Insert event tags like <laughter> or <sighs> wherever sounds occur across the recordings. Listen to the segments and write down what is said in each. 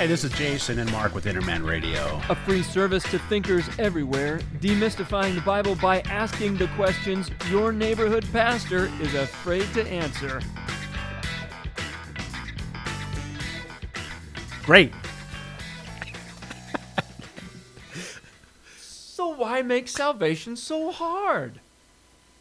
Hi, this is Jason and Mark with Innerman Radio. A free service to thinkers everywhere, demystifying the Bible by asking the questions your neighborhood pastor is afraid to answer. Great. <laughs> So, why make salvation so hard?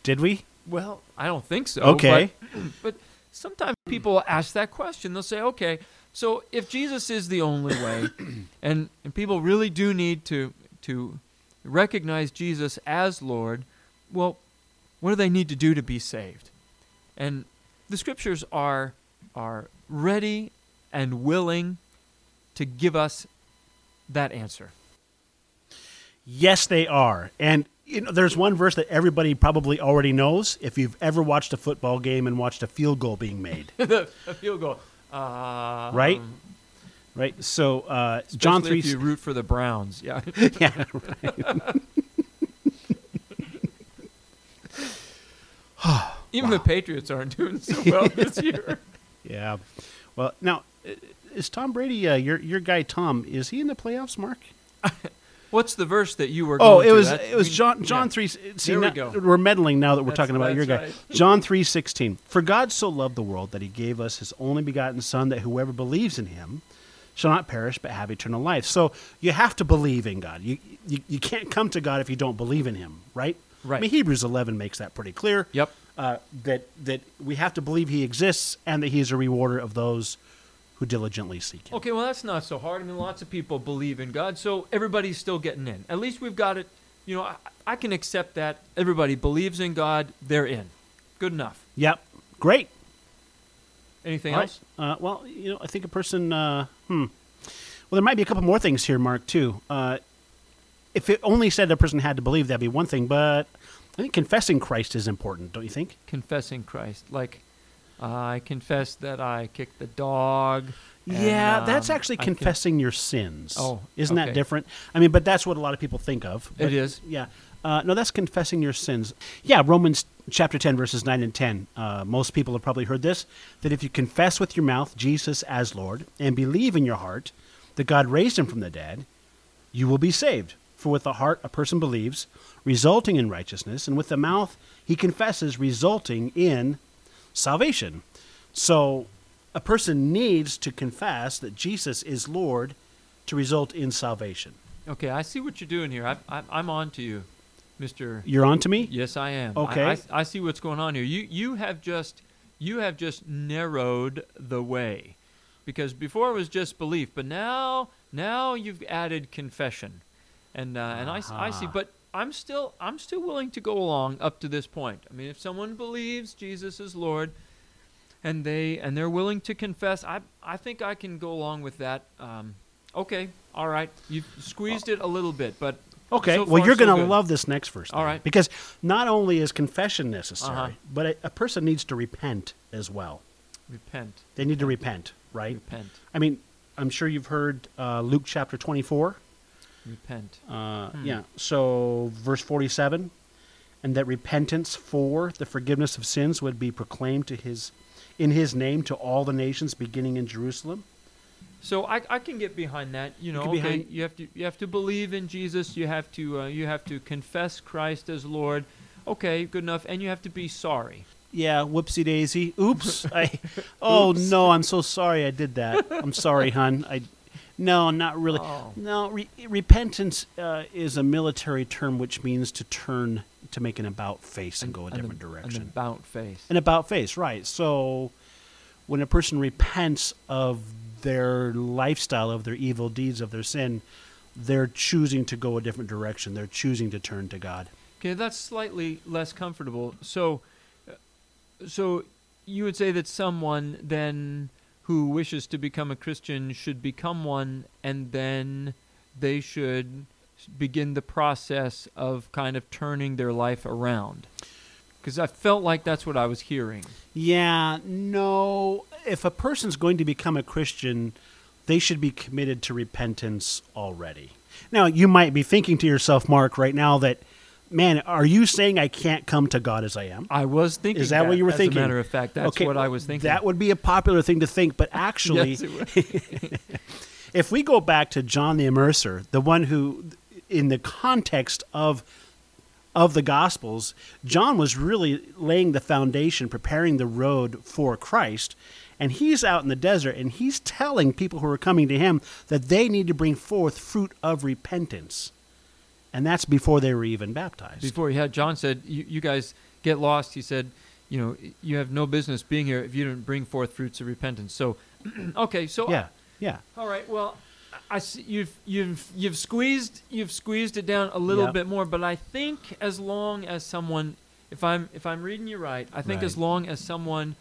Did we? Well, I don't think so. Okay. But, but sometimes people ask that question. They'll say, okay, so if Jesus is the only way, <coughs> and, and people really do need to, to recognize Jesus as Lord, well, what do they need to do to be saved? And the scriptures are, are ready and willing to give us that answer. Yes, they are. And you know, there's one verse that everybody probably already knows. If you've ever watched a football game and watched a field goal being made, the <laughs> a field goal. Uh, right? Right. So uh, John three. If you root for the Browns, yeah. <laughs> <laughs> yeah. <sighs> Even the Patriots aren't doing so <laughs> well this year. Yeah. Well, now is Tom Brady uh, your your guy Tom? Is he in the playoffs, Mark? What's the verse that you were? Oh, going it was That- it was we- John John yeah. three. See, There we now, go. we're meddling now that we're That's- talking about your guy. that's right. John three sixteen. For God so loved the world that He gave us His only begotten Son, that whoever believes in Him shall not perish but have eternal life. So you have to believe in God. You you, you can't come to God if you don't believe in Him, right? Right. I mean, Hebrews eleven makes that pretty clear. Yep. Uh, that that we have to believe He exists and that He is a rewarder of those who diligently seek Him. Okay, well that's not so hard. I mean, lots of people believe in God, so everybody's still getting in. At least we've got it. You know, I, I can accept that everybody believes in God. They're in. Good enough. Yep. Great. Anything All right. else? Uh, well, you know, I think a person. Uh, hmm. Well, there might be a couple more things here, Mark. Too. Uh, if it only said a person had to believe, that'd be one thing. But I think confessing Christ is important, don't you think? Confessing Christ, like I confess that I kicked the dog. and, yeah, that's um, actually I con- confessing your sins. Oh, isn't that different? I mean, but that's what a lot of people think of. It is. Yeah. Uh, no, that's confessing your sins. Yeah, Romans chapter 10, verses 9 and 10. Uh, most people have probably heard this that if you confess with your mouth Jesus as Lord and believe in your heart that God raised him from the dead, you will be saved. For with the heart a person believes, resulting in righteousness, and with the mouth he confesses, resulting in salvation. So a person needs to confess that Jesus is Lord to result in salvation. Okay, I see what you're doing here. I, I, I'm on to you, Mister. You're on to me? Yes, I am. Okay. I, I see what's going on here. You you have just you have just narrowed the way, because before it was just belief, but now now you've added confession, and uh, and I see. But I'm still I'm still willing to go along up to this point. I mean, if someone believes Jesus is Lord, and they and they're willing to confess, I I think I can go along with that. Um, okay, all right. You've squeezed it a little bit, but Okay, so well, you're so going to love this next verse. All right. Because not only is confession necessary, Uh-huh. but a, a person needs to repent as well. repent, They need to repent, right? repent, I mean, I'm sure you've heard uh, Luke chapter 24. Repent. Uh, Hmm. Yeah, so verse 47 and that repentance for the forgiveness of sins would be proclaimed to his in his name to all the nations beginning in Jerusalem. So I, I can get behind that. You know, can okay, behind- you have to you have to believe in Jesus. You have to uh, you have to confess Christ as Lord. Okay, good enough. And you have to be sorry. Yeah, whoopsie daisy. Oops. I <laughs> Oh Oops. no, I'm so sorry I did that. I'm sorry, hun. I No, not really. Oh. No, re- repentance uh, is a military term which means to turn to make an about face and go a different an, direction. An about face. An about face, right. So when a person repents of their lifestyle, of their evil deeds, of their sin, they're choosing to go a different direction. They're choosing to turn to God. Okay, that's slightly less comfortable. So, uh, so you would say that someone then who wishes to become a Christian should become one, and then they should begin the process of kind of turning their life around. Because I felt like that's what I was hearing. Yeah, no. If a person's going to become a Christian, they should be committed to repentance already. Now, you might be thinking to yourself, Mark, right now that, man, are you saying I can't come to God as I am? I was thinking. Is that what you were as thinking? A matter of fact, that's Okay, what I was thinking. That would be a popular thing to think, but <laughs> actually, Yes, <laughs> if we go back to John the Immerser, the one who, in the context of of the Gospels, John was really laying the foundation, preparing the road for Christ. And he's out in the desert and he's telling people who are coming to him that they need to bring forth fruit of repentance. And that's before they were even baptized. Before he had, John said, you, you guys get lost. He said, you know, you have no business being here if you don't bring forth fruits of repentance. So, <clears throat> okay, so yeah, yeah. All right. Well, I see you've you've you've squeezed you've squeezed it down a little Yep. bit more, but I think as long as someone, if I'm if I'm reading you right, I think Right. as long as someone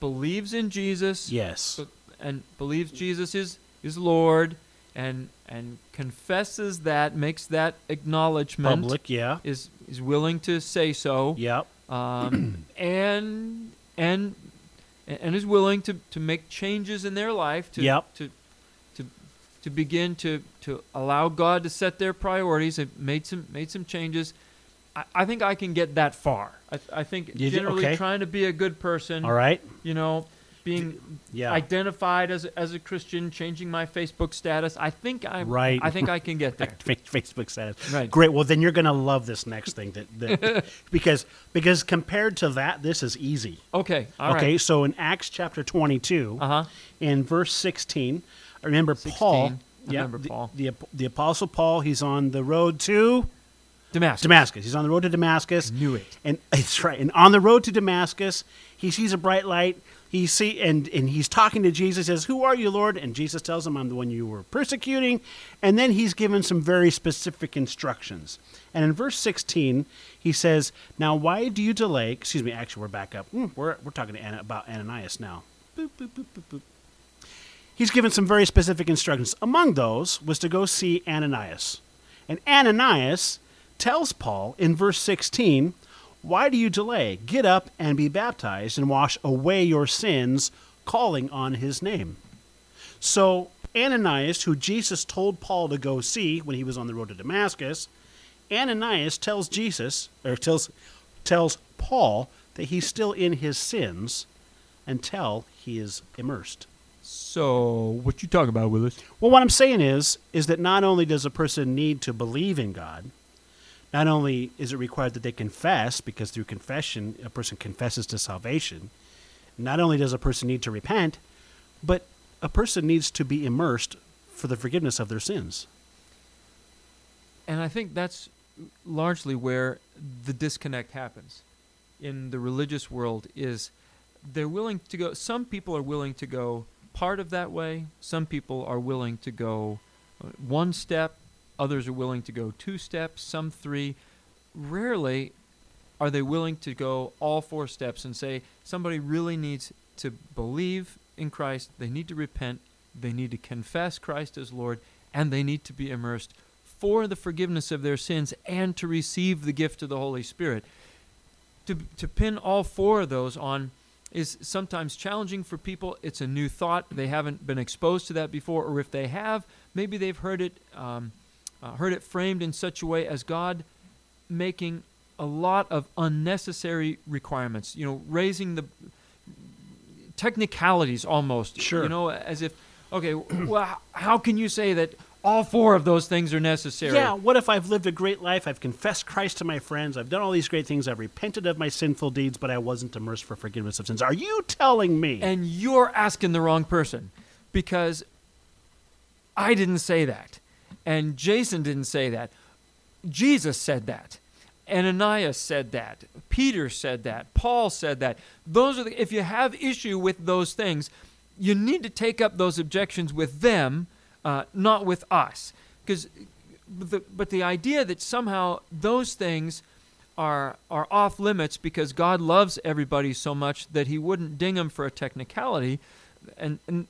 believes in Jesus Yes. and believes Jesus is is Lord and and confesses that, makes that acknowledgement, Public, yeah. is is willing to say so, Yep. um, <clears throat> and and and is willing to, to make changes in their life to Yep. to to to begin to, to allow God to set their priorities. They've made some made some changes. I, I think I can get that far. I, I think You generally okay. trying to be a good person, All right. you know, being Yeah. identified as, a- as a Christian, changing my Facebook status. I think I Right. I think I can get there. <laughs> Facebook status. Right. Great. Well, then you're going to love this next thing that, that <laughs> because because compared to that, this is easy. Okay. All right. okay. So in Acts chapter 22, Uh huh. in verse 16, remember 16, Paul. I remember the, Paul. The, the apostle Paul. He's on the road to Damascus. Damascus. He's on the road to Damascus. Knew it. And <laughs> it's right. And on the road to Damascus, he sees a bright light. He see and and he's talking to Jesus. Says, "Who are you, Lord?" And Jesus tells him, "I'm the one you were persecuting." And then he's given some very specific instructions. And in verse 16, he says, "Now why do you delay?" Excuse me. Actually, we're back up. Hmm, we're we're talking Anna, about Ananias now. Boop, boop, boop. He's given some very specific instructions. Among those was to go see Ananias. And Ananias tells Paul in verse 16, Why do you delay? Get up and be baptized and wash away your sins, calling on his name. So, Ananias, who Jesus told Paul to go see when he was on the road to Damascus, Ananias tells Jesus, or tells, tells Paul that he's still in his sins until he is immersed. So, what you talking about, Willis? Well, what I'm saying is, is that not only does a person need to believe in God, not only is it required that they confess, because through confession a person confesses to salvation. Not only does a person need to repent, but a person needs to be immersed for the forgiveness of their sins. And I think that's largely where the disconnect happens in the religious world is they're willing to go some people are willing to go part of that way some people are willing to go uh, one step others are willing to go two steps some three rarely are they willing to go all four steps and say somebody really needs to believe in Christ they need to repent they need to confess Christ as Lord and they need to be immersed for the forgiveness of their sins and to receive the gift of the Holy Spirit. To, to pin all four of those on is sometimes challenging for people. It's a new thought. They haven't been exposed to that before, or if they have, maybe they've heard it, um, uh, heard it framed in such a way as God making a lot of unnecessary requirements. You know, raising the technicalities almost. Sure. You know, as if, okay, well, how can you say that all four of those things are necessary? Yeah, what if I've lived a great life? I've confessed Christ to my friends. I've done all these great things. I've repented of my sinful deeds, but I wasn't immersed for forgiveness of sins. Are you telling me? And you're asking the wrong person because I didn't say that. And Jason didn't say that. Jesus said that. Ananias said that. Peter said that. Paul said that. Those are the, if you have issue with those things, you need to take up those objections with them, uh, not with us. Because the, but the idea that somehow those things are are off limits because God loves everybody so much that He wouldn't ding them for a technicality, and, and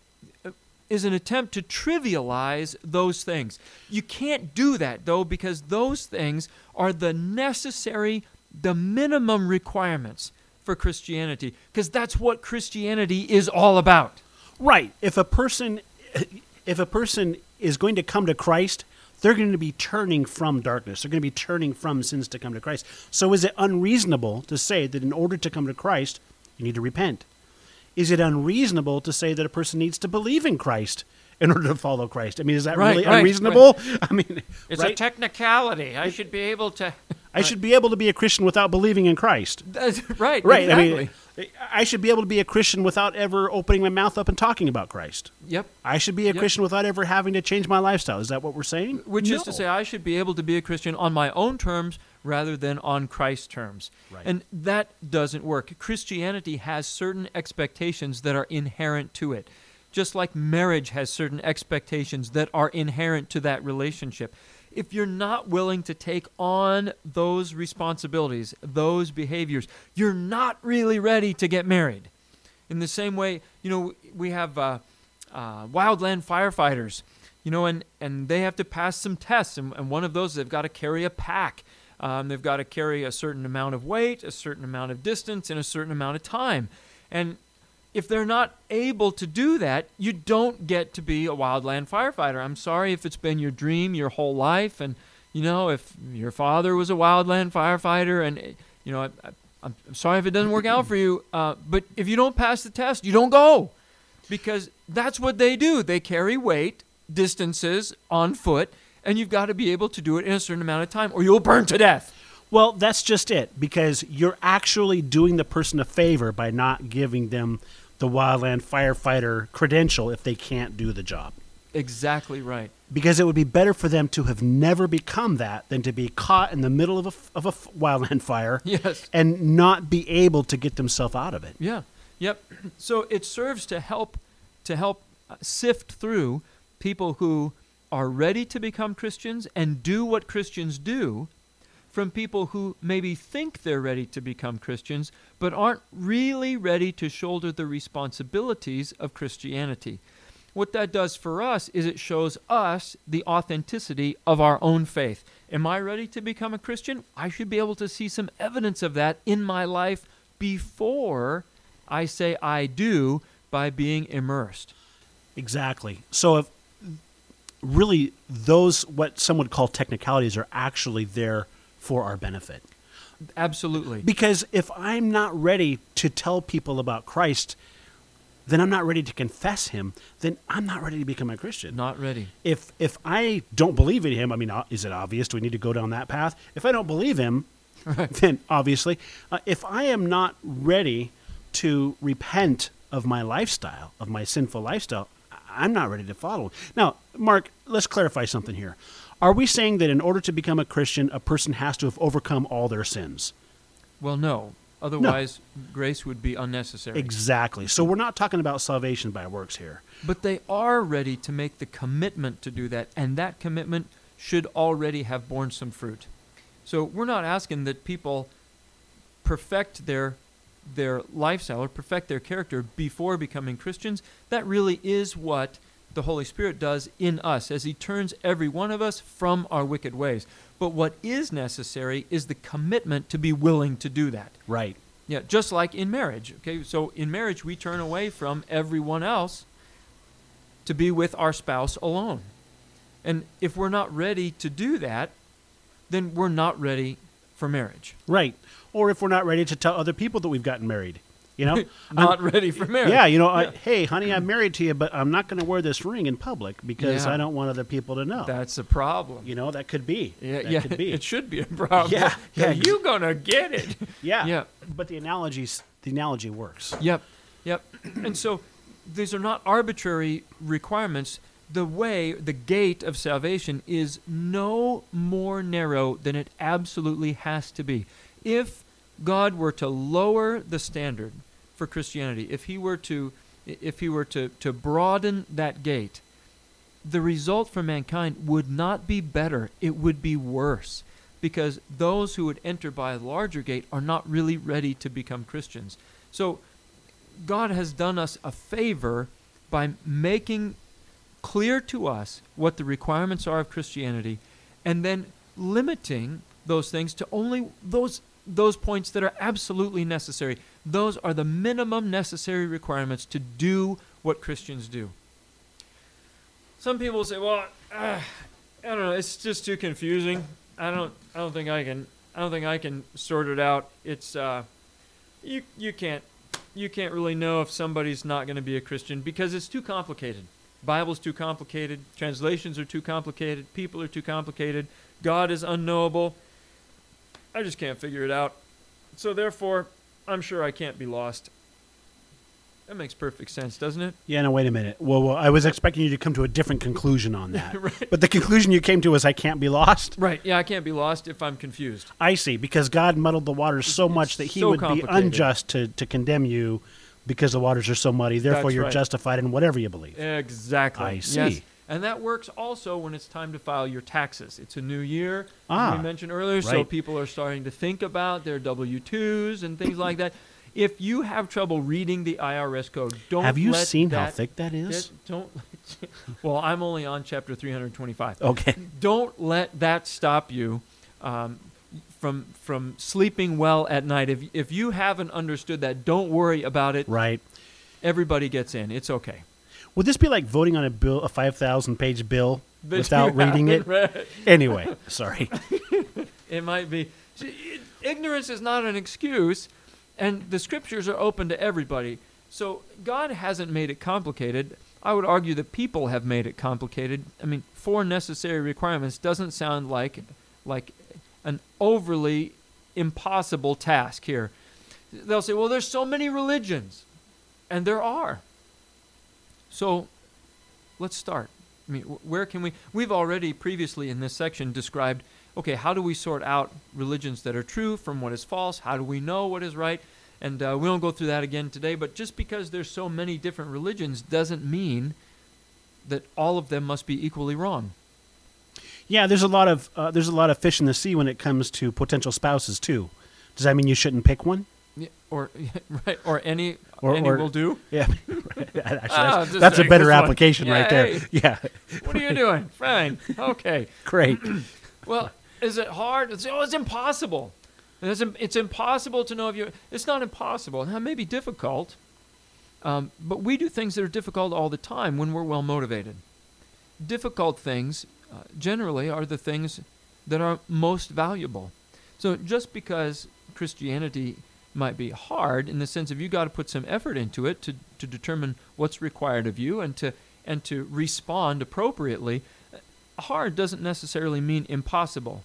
is an attempt to trivialize those things. You can't do that though because those things are the necessary, the minimum requirements for Christianity because that's what Christianity is all about. Right. If a person if a person is going to come to Christ, they're going to be turning from darkness. They're going to be turning from sins to come to Christ. So is it unreasonable to say that in order to come to Christ, you need to repent? Is it unreasonable to say that a person needs to believe in Christ in order to follow Christ. I mean, is that Right, really right, unreasonable? <laughs> I mean, It's right? a technicality. I should be able to. <laughs> I should be able to be a Christian without believing in Christ. <laughs> That's right. Right. Exactly. I mean, I should be able to be a Christian without ever opening my mouth up and talking about Christ. yep. I should be a Yep. Christian without ever having to change my lifestyle. Is that what we're saying? Which is to say, I should be able to be a Christian on my own terms rather than on Christ's terms. Right. And that doesn't work. Christianity has certain expectations that are inherent to it, just like marriage has certain expectations that are inherent to that relationship. If you're not willing to take on those responsibilities, those behaviors, you're not really ready to get married. In the same way, you know, we have uh, uh, wildland firefighters, you know, and, and they have to pass some tests. And, and one of those, they've got to carry a pack. Um, they've got to carry a certain amount of weight, a certain amount of distance, and a certain amount of time. And if they're not able to do that, you don't get to be a wildland firefighter. I'm sorry if it's been your dream your whole life, and you know if your father was a wildland firefighter, and you know I, I'm sorry if it doesn't work out for you. Uh, but if you don't pass the test, you don't go, because that's what they do. They carry weight, distances on foot, and you've got to be able to do it in a certain amount of time, or you'll burn to death. Well, that's just it because you're actually doing the person a favor by not giving them the wildland firefighter credential if they can't do the job. Exactly right. Because it would be better for them to have never become that than to be caught in the middle of a, of a wildland fire <laughs> Yes. and not be able to get themselves out of it. Yeah. Yep. <clears throat> So it serves to help to help uh, sift through people who are ready to become Christians and do what Christians do from people who maybe think they're ready to become Christians but aren't really ready to shoulder the responsibilities of Christianity. What that does for us is it shows us the authenticity of our own faith. Am I ready to become a Christian? I should be able to see some evidence of that in my life before I say I do by being immersed. Exactly. So if really those what some would call technicalities are actually there for our benefit. Absolutely. Because if I'm not ready to tell people about Christ, then I'm not ready to confess him, then I'm not ready to become a Christian. Not ready. If if I don't believe in him, I mean, uh, is it obvious? Do we need to go down that path? If I don't believe him, <laughs> then obviously, uh, if I am not ready to repent of my lifestyle, of my sinful lifestyle, I'm not ready to follow. him. Now, Mark, let's clarify something here. Are we saying that in order to become a Christian, a person has to have overcome all their sins? Well, no. Otherwise, grace would be unnecessary. Exactly. So we're not talking about salvation by works here. But they are ready to make the commitment to do that, and that commitment should already have borne some fruit. So we're not asking that people perfect their their lifestyle or perfect their character before becoming Christians. That really is what the Holy Spirit does in us as he turns every one of us from our wicked ways. But what is necessary is the commitment to be willing to do that. Right. Yeah, just like in marriage. Okay, so in marriage, we turn away from everyone else to be with our spouse alone. And if we're not ready to do that, then we're not ready for marriage. Right. Or if we're not ready to tell other people that we've gotten married, you know? <laughs> Not I'm- ready for marriage. Yeah, you know, I, hey, honey, I'm married to you, but I'm not going to wear this ring in public because Yeah. I don't want other people to know. That's a problem. you know, that could be. yeah, that yeah, could be. it should be a problem. Yeah, <laughs> yeah, you gonna get it. <laughs> yeah. yeah. But the analogies, the analogy works. Yep, yep. <clears throat> and so these are not arbitrary requirements. The way, the gate of salvation is no more narrow than it absolutely has to be. If God were to lower the standard for Christianity, if he were to if he were to, to broaden that gate, the result for mankind would not be better, it would be worse. Because those who would enter by a larger gate are not really ready to become Christians. So God has done us a favor by making clear to us what the requirements are of Christianity and then limiting those things to only those those points that are absolutely necessary. Those are the minimum necessary requirements to do what Christians do. Some people say, "Well, uh, I don't know. It's just too confusing. I don't. I don't think I can. I don't think I can sort it out. It's uh, you. You can't. You can't really know if somebody's not going to be a Christian because it's too complicated. Bible's too complicated, translations are too complicated, people are too complicated, God is unknowable. I just can't figure it out. So therefore, I'm sure I can't be lost. That makes perfect sense, doesn't it? Yeah, no, wait a minute. Well, well, I was expecting you to come to a different conclusion on that. <laughs> right. But the conclusion you came to was I can't be lost. Right. Yeah, I can't be lost if I'm confused. I see, because God muddled the waters so It's much that He so would be unjust to, to condemn you because the waters are so muddy. Therefore, That's you're right. justified in whatever you believe. Exactly. I Yes. see. And that works also when it's time to file your taxes. It's a new year, Ah, we mentioned earlier, so people are starting to think about their W 2s and things like that. If you have trouble reading the IRS code, don't Have you seen how thick that is? that- don't. <laughs> well, I'm only on chapter 325. Okay. Don't let that stop you um, from from sleeping well at night. If if you haven't understood that, don't worry about it. Right. Everybody gets in. It's okay. Would this be like voting on a bill, a 5,000 page bill That without reading it? read. <laughs> Anyway, sorry. <laughs> It might be. Ignorance is not an excuse, and the scriptures are open to everybody. So God hasn't made it complicated. I would argue that people have made it complicated. I mean, four necessary requirements doesn't sound like like an overly impossible task here. They'll say, "Well, there's so many religions." And there are. So, let's start. I mean, where can we? We've already previously in this section described okay, how do we sort out religions that are true from what is false? How do we know what is right? And uh, we won't go through that again today, but just because there's so many different religions doesn't mean that all of them must be equally wrong. Yeah, there's a lot of uh, there's a lot of fish in the sea when it comes to potential spouses too. Does that mean you shouldn't pick one? Yeah, Or <laughs> right, or any Or- any or- will do. <laughs> Yeah, Actually, Ah, that's, just that's a better application Yeah, right there. hey. <laughs> Yeah, What are you doing? Fine. Okay. great. <clears throat> Well, is it hard? It's, oh, it's impossible. It's, it's impossible to know if you. It's not impossible. Now, it may be difficult, um, but we do things that are difficult all the time when we're well motivated. Difficult things uh, generally are the things that are most valuable. So just because Christianity might be hard in the sense of you got to put some effort into it to, to determine what's required of you and to and to respond appropriately, uh, hard doesn't necessarily mean impossible.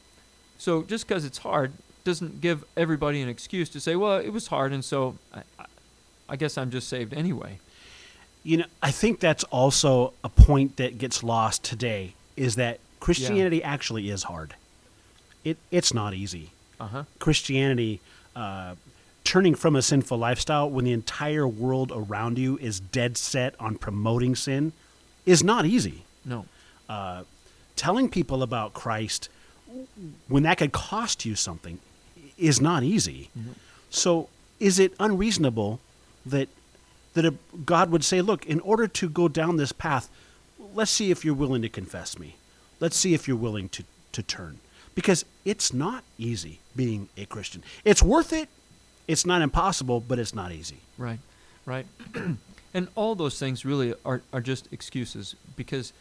So just because it's hard doesn't give everybody an excuse to say, well, it was hard, and so I, I, I guess I'm just saved anyway. You know, I think that's also a point that gets lost today is that Christianity actually is hard. It it's not easy. Uh huh. Christianity, uh, turning from a sinful lifestyle when the entire world around you is dead set on promoting sin, is not easy. No. Uh, telling people about Christ when that could cost you something is not easy. So, is it unreasonable that that a, God would say, "Look, in order to go down this path, let's see if you're willing to confess me. Let's see if you're willing to to turn." Because it's not easy being a Christian. It's worth it. It's not impossible, but it's not easy. Right, right. <clears throat> and all those things really are, are just excuses because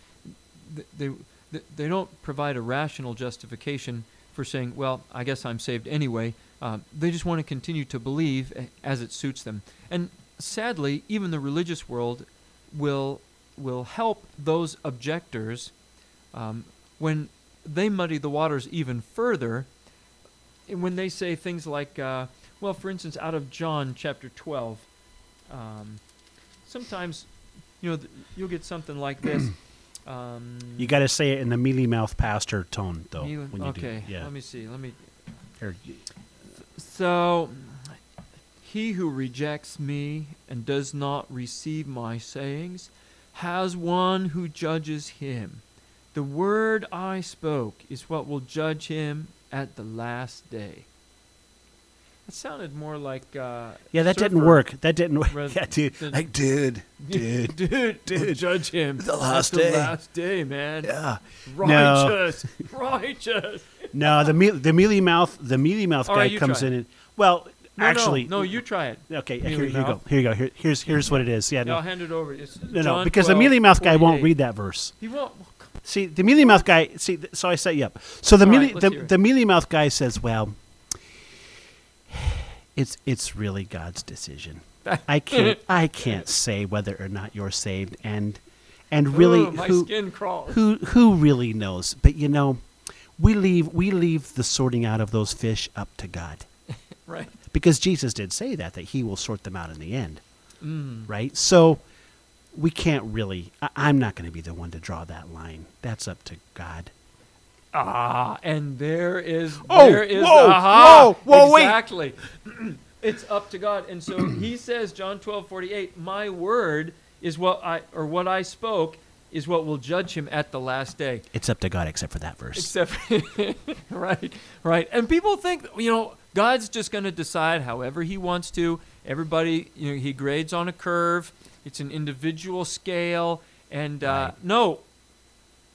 they, they, they don't provide a rational justification for saying, well, I guess I'm saved anyway. Um, they just want to continue to believe as it suits them. And sadly, even the religious world will, will help those objectors um, when they muddy the waters even further when they say things like, uh, well, for instance, out of John chapter 12, um, sometimes, you know, th- you'll get something like this. <clears throat> Um, You got to say it in the mealy mouth pastor tone, though. you- when you okay, it. Yeah. let me see. Let me. Here, So, he who rejects me and does not receive my sayings has one who judges him. The word I spoke is what will judge him at the last day. That sounded more like. Uh, Yeah, that didn't work. That didn't work. <laughs> Yeah, dude. than- Like, <laughs> dude, dude. dude, Dude. we'll judge him. The last the day. last day, man. Yeah. Righteous, <laughs> righteous. No, the me- the mealy mouth the mealy mouth All guy right, comes in and well, No, actually, no, no, you try it. okay. Here, here you go. Here you go. Here, here's here's what it is. Yeah, Yeah, I'll hand it over. It's no, no, John because the mealy mouth guy won't read that verse. He won't. See, the mealy mouth guy. See, th- so I set you up. So the All mealy right, the, the mealy mouth guy says, "Well, it's it's really God's decision. <laughs> I can't I can't say whether or not you're saved, and And really, Ooh, my who skin crawls. who who really knows? But you know, we leave we leave the sorting out of those fish up to God, <laughs> Right. Because Jesus did say that that He will sort them out in the end, Mm. right? So we can't really. I, I'm not going to be the one to draw that line. That's up to God. Ah, and there is Oh, there is whoa, aha, whoa, whoa, wait. exactly. <clears throat> it's up to God, and so He says, John twelve forty eight, my word is what I or what I spoke is what will judge him at the last day. It's up to God, except for that verse. Except, <laughs> right, right. And people think, you know, God's just going to decide however He wants to. Everybody, you know, He grades on a curve. It's an individual scale, and uh, Right. no,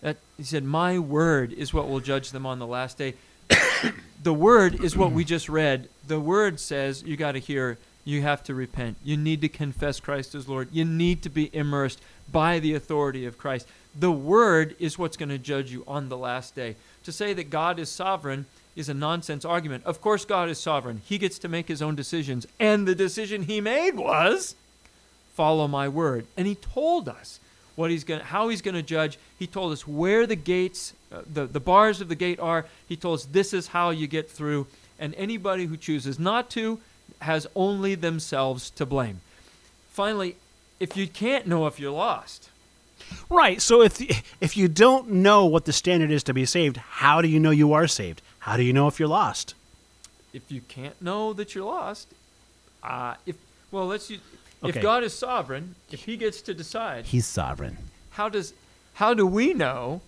that He said, "My word is what will judge them on the last day." <coughs> the word is what we just read. The word says you got to hear. You have to repent. You need to confess Christ as Lord. You need to be immersed by the authority of Christ. The word is what's going to judge you on the last day. To say that God is sovereign is a nonsense argument. Of course, God is sovereign. He gets to make his own decisions. And the decision he made was follow my word. And he told us what he's going how he's going to judge. He told us where the gates uh, the the bars of the gate are. He told us this is how you get through. And anybody who chooses not to has only themselves to blame. Finally, if you can't know if you're lost, Right. So if if you don't know what the standard is to be saved, how do you know you are saved? How do you know if you're lost? if you can't know that you're lost, uh, if well, let's use, Okay. if God is sovereign, if He gets to decide, He's sovereign. how does how do we know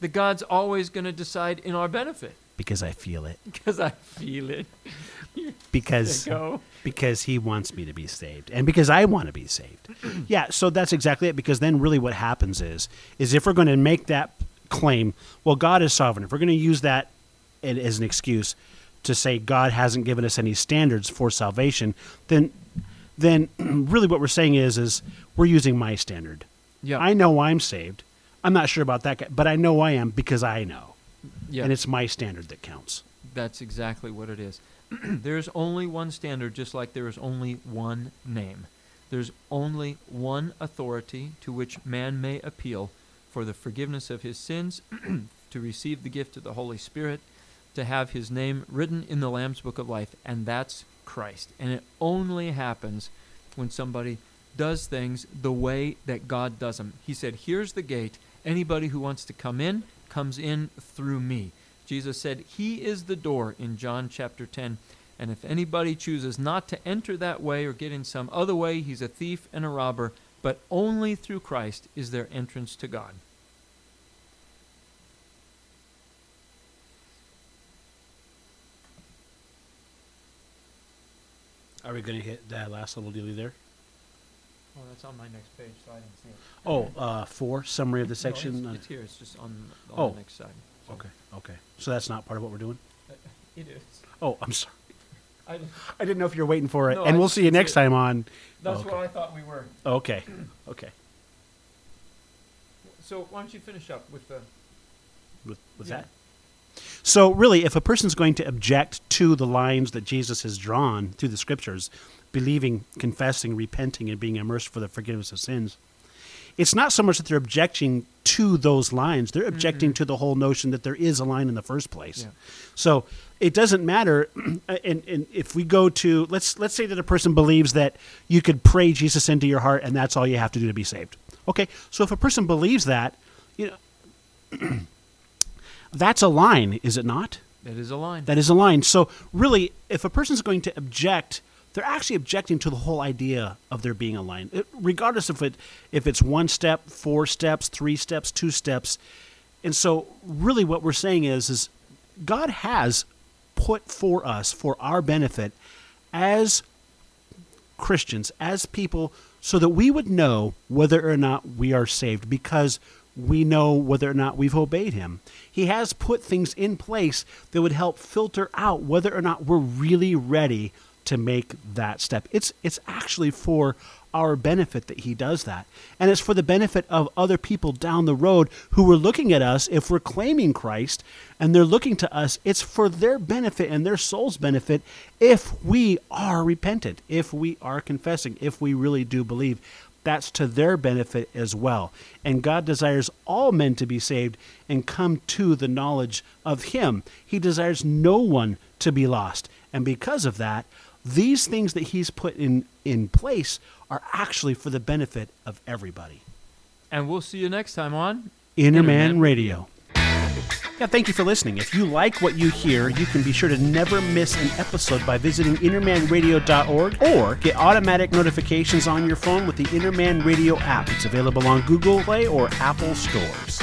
that God's always going to decide in our benefit? Because I feel it. <laughs> Because I feel it. <laughs> Because because he wants me to be saved and because I want to be saved. <clears throat> yeah, so that's exactly it because then really what happens is is if we're going to make that claim, well God is sovereign. If we're going to use that as an excuse to say God hasn't given us any standards for salvation, then then <clears throat> really what we're saying is is we're using my standard. Yeah. I know I'm saved. I'm not sure about that guy, but I know I am because I know. yeah. And it's my standard that counts. That's exactly what it is. <clears throat> There's only one standard, just like there is only one name. There's only one authority to which man may appeal for the forgiveness of his sins, <clears throat> to receive the gift of the Holy Spirit, to have his name written in the Lamb's Book of Life, and that's Christ. And it only happens when somebody does things the way that God does them. He said, Here's the gate. Anybody who wants to come in comes in through me. Jesus said, He is the door in John chapter 10. And if anybody chooses not to enter that way or get in some other way, he's a thief and a robber. But only through Christ is there entrance to God. We going to hit that last little dealy there? Oh, that's on my next page, so I didn't see it. Oh, uh, four summary of the No, section. it's, uh, it's here. It's just on, on Oh. the next side. So- Okay, okay. So that's not part of what we're doing. <laughs> It is. Oh, I'm sorry. I, I didn't know if you're waiting for it, No, and I we'll see you didn't next see it. time on. that's okay. what I thought we were. Okay, <clears throat> okay. So why don't you finish up with the. With, with Yeah. that. So really, if a person's going to object to the lines that Jesus has drawn through the scriptures, believing, confessing, repenting, and being immersed for the forgiveness of sins, it's not so much that they're objecting to those lines; they're objecting mm-hmm. to the whole notion that there is a line in the first place. Yeah. So it doesn't matter. <clears throat> Uh, and, and if we go to let's let's say that a person believes that you could pray Jesus into your heart, and that's all you have to do to be saved. Okay, so if a person believes that, you know, <clears throat> that's a line, is it not? That is a line. That is a line. So really, if a person's going to object, they're actually objecting to the whole idea of there being a line, It- regardless if it if it's one step, four steps, three steps, two steps. And so, really, what we're saying is, is God has put for us, for our benefit, as Christians, as people, so that we would know whether or not we are saved because we know whether or not we've obeyed Him. He has put things in place that would help filter out whether or not we're really ready to make that step. It's it's actually for our benefit that he does that. And it's for the benefit of other people down the road who are looking at us if we're claiming Christ and they're looking to us, it's for their benefit and their soul's benefit if we are repentant, if we are confessing, if we really do believe. That's to their benefit as well. And God desires all men to be saved and come to the knowledge of Him. He desires no one to be lost. And because of that, these things that He's put in, in place are actually for the benefit of everybody. And we'll see you next time on Inner Man Man Radio. Yeah, thank you for listening. If you like what you hear, you can be sure to never miss an episode by visiting innermanradio.org or get automatic notifications on your phone with the Innerman Radio app. It's available on Google Play or Apple stores.